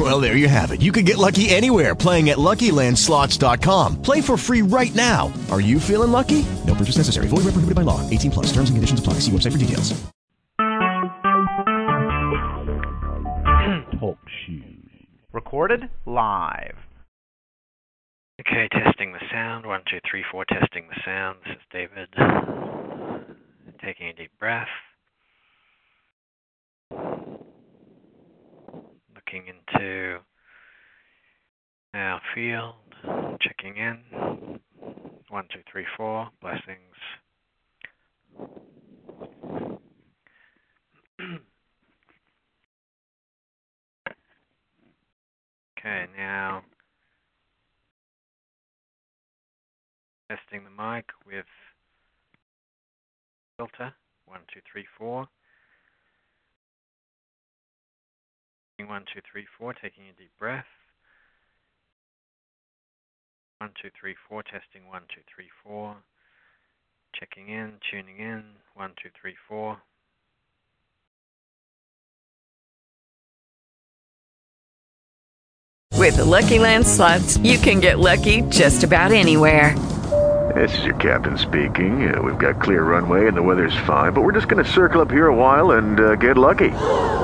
Well, there you have it. You can get lucky anywhere playing at LuckyLandSlots.com. Play for free right now. Are you feeling lucky? No purchase necessary. Void where prohibited by law. 18 plus. Terms and conditions apply. See website for details. Talk shoes. Recorded live. Okay, testing the sound. One, two, three, four, testing the sound. This is David. Taking a deep breath. Into our field. Checking in. One, two, three, four. Blessings. okay, now testing the mic with filter. One, two, three, four. One, two, three, four. Taking a deep breath. One, two, three, four. Testing one, two, three, four. Checking in, tuning in. One, two, three, four. With the Lucky Land slots, you can get lucky just about anywhere. This is your captain speaking. Uh, we've got clear runway and the weather's fine, but we're just going to circle up here a while and uh, get lucky.